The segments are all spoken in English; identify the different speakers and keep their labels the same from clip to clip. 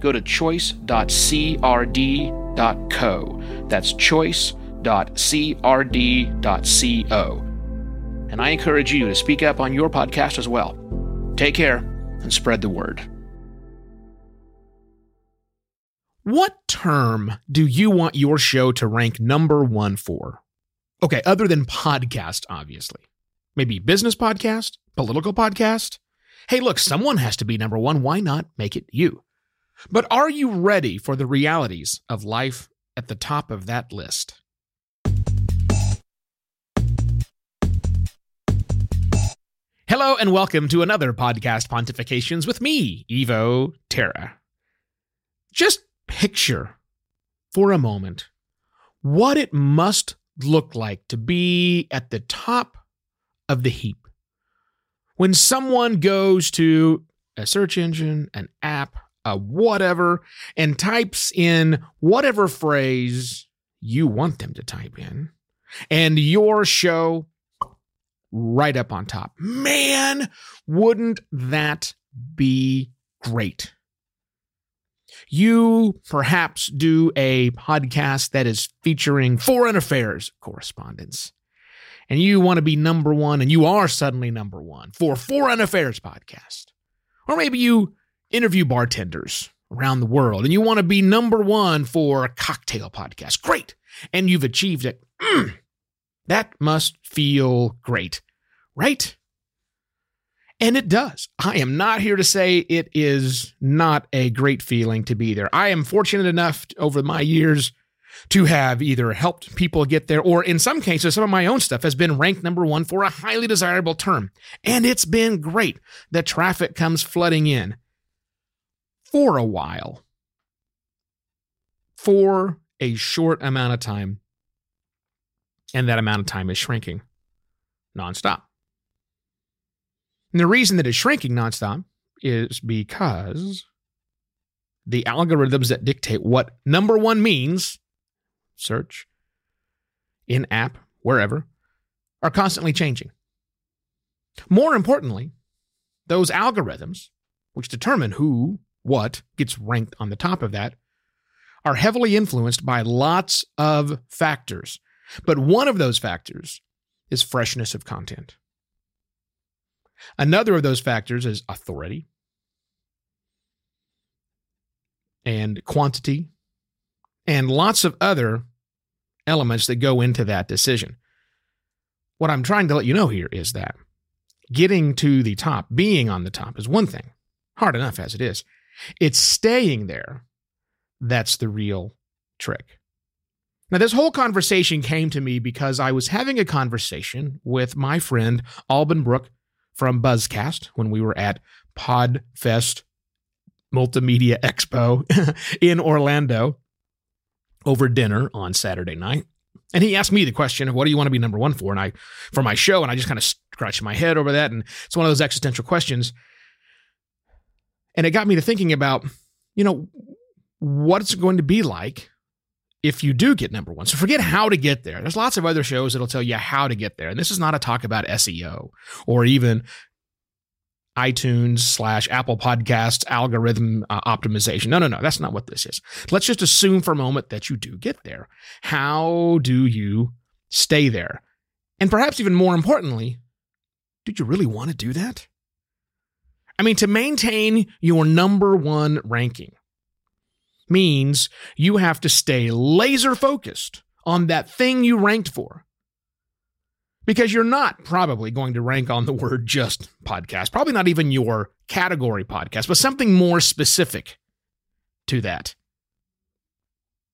Speaker 1: go to choice.crd.co. That's choice.crd.co. And I encourage you to speak up on your podcast as well. Take care and spread the word.
Speaker 2: What term do you want your show to rank number one for? Okay, other than podcast, obviously. Maybe business podcast, political podcast. Hey, look, someone has to be number one. Why not make it you? But are you ready for the realities of life at the top of that list? Hello and welcome to another podcast pontifications with me, Evo Terra. Just picture for a moment what it must look like to be at the top of the heap. When someone goes to a search engine, an app, whatever, and types in whatever phrase you want them to type in, and your show right up on top. Man, wouldn't that be great? You perhaps do a podcast that is featuring foreign affairs correspondence, and you want to be number one, and you are suddenly number one for Foreign Affairs Podcast. Or maybe you interview bartenders around the world, and you want to be number one for a cocktail podcast. Great. And you've achieved it. Mm. That must feel great, right? And it does. I am not here to say it is not a great feeling to be there. I am fortunate enough over my years to have either helped people get there or in some cases, some of my own stuff has been ranked number one for a highly desirable term. And it's been great. The traffic comes flooding in for a while, for a short amount of time. And that amount of time is shrinking nonstop. And the reason that it's shrinking nonstop is because the algorithms that dictate what number one means search, in app, wherever, are constantly changing. More importantly, those algorithms, which determine who, what gets ranked on the top of that, are heavily influenced by lots of factors. But one of those factors is freshness of content. Another of those factors is authority and quantity and lots of other elements that go into that decision. What I'm trying to let you know here is that getting to the top, being on the top, is one thing, hard enough as it is. It's staying there that's the real trick. Now, this whole conversation came to me because I was having a conversation with my friend Alban Brooke from Buzzcast when we were at Podfest Multimedia Expo in Orlando over dinner on Saturday night. And he asked me the question of what do you want to be number one for? And I, for my show, and I just kind of scratched my head over that. And it's one of those existential questions. And it got me to thinking about, you know, what it's going to be like if you do get number one. So forget how to get there. There's lots of other shows that'll tell you how to get there. And this is not a talk about SEO or even iTunes slash Apple Podcasts algorithm uh, optimization. No, no, no. That's not what this is. Let's just assume for a moment that you do get there. How do you stay there? And perhaps even more importantly, did you really want to do that? I mean, to maintain your number one ranking means you have to stay laser focused on that thing you ranked for because you're not probably going to rank on the word just podcast, probably not even your category podcast, but something more specific to that.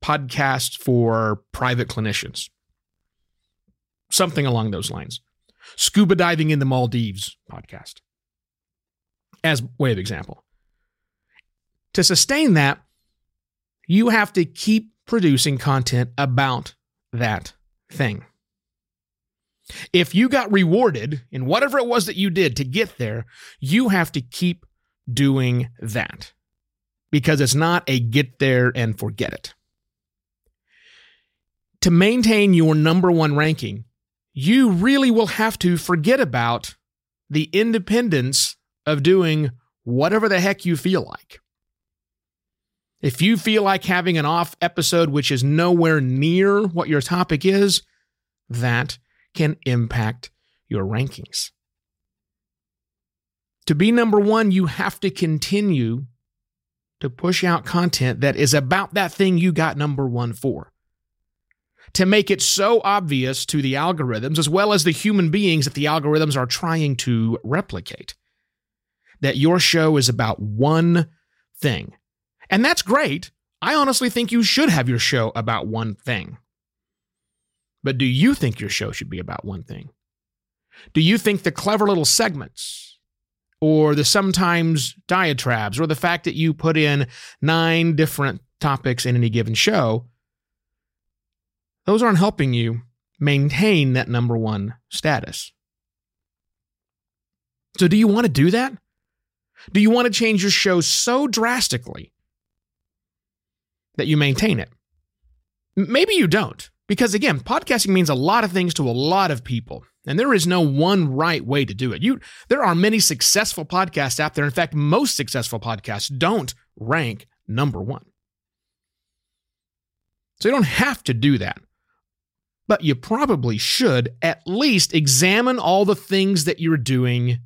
Speaker 2: Podcast for private clinicians. Something along those lines. Scuba diving in the Maldives podcast, as way of example. To sustain that, you have to keep producing content about that thing. If you got rewarded in whatever it was that you did to get there, you have to keep doing that because it's not a get there and forget it. To maintain your number one ranking, you really will have to forget about the independence of doing whatever the heck you feel like. If you feel like having an off episode which is nowhere near what your topic is, that can impact your rankings. To be number one, you have to continue to push out content that is about that thing you got number one for. To make it so obvious to the algorithms, as well as the human beings that the algorithms are trying to replicate, that your show is about one thing. And that's great. I honestly think you should have your show about one thing. But do you think your show should be about one thing? Do you think the clever little segments or the sometimes diatribes or the fact that you put in nine different topics in any given show, those aren't helping you maintain that number one status? So, do you want to do that? Do you want to change your show so drastically that you maintain it? Maybe you don't. Because again, podcasting means a lot of things to a lot of people, and there is no one right way to do it. You there are many successful podcasts out there. In fact, most successful podcasts don't rank number 1. So you don't have to do that. But you probably should at least examine all the things that you're doing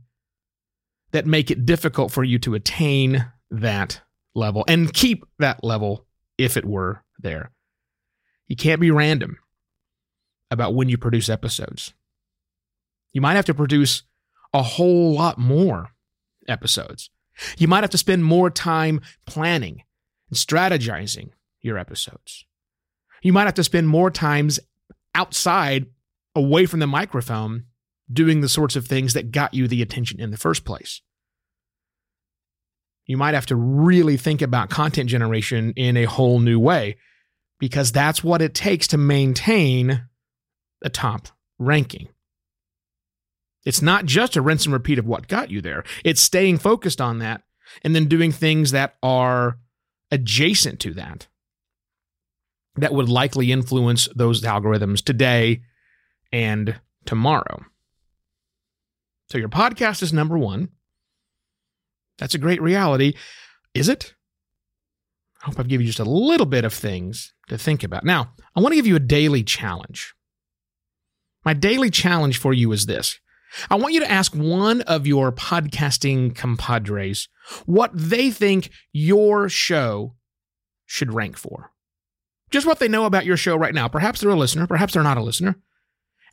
Speaker 2: that make it difficult for you to attain that level and keep that level if it were there. You can't be random about when you produce episodes. You might have to produce a whole lot more episodes. You might have to spend more time planning and strategizing your episodes. You might have to spend more times outside, away from the microphone, doing the sorts of things that got you the attention in the first place. You might have to really think about content generation in a whole new way because that's what it takes to maintain a top ranking. It's not just a rinse and repeat of what got you there, it's staying focused on that and then doing things that are adjacent to that that would likely influence those algorithms today and tomorrow. So your podcast is number one. That's a great reality. Is it? I hope I've given you just a little bit of things to think about. Now, I want to give you a daily challenge. My daily challenge for you is this I want you to ask one of your podcasting compadres what they think your show should rank for. Just what they know about your show right now. Perhaps they're a listener, perhaps they're not a listener.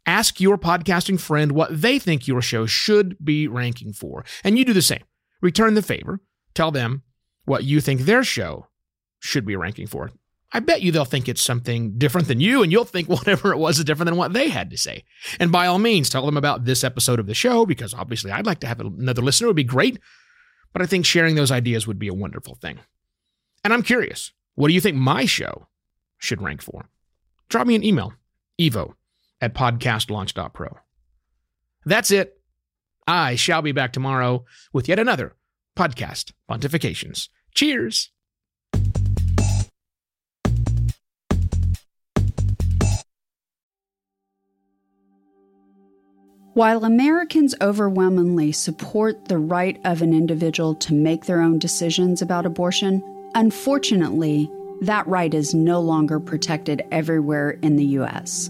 Speaker 2: Ask your podcasting friend what they think your show should be ranking for. And you do the same. Return the favor. Tell them what you think their show should be ranking for. I bet you they'll think it's something different than you, and you'll think whatever it was is different than what they had to say. And by all means, tell them about this episode of the show because obviously I'd like to have another listener. It would be great. But I think sharing those ideas would be a wonderful thing. And I'm curious, what do you think my show should rank for? Drop me an email, evo at podcastlaunch.pro. That's it. I shall be back tomorrow with yet another podcast pontifications. Cheers.
Speaker 3: While Americans overwhelmingly support the right of an individual to make their own decisions about abortion, unfortunately, that right is no longer protected everywhere in the U.S.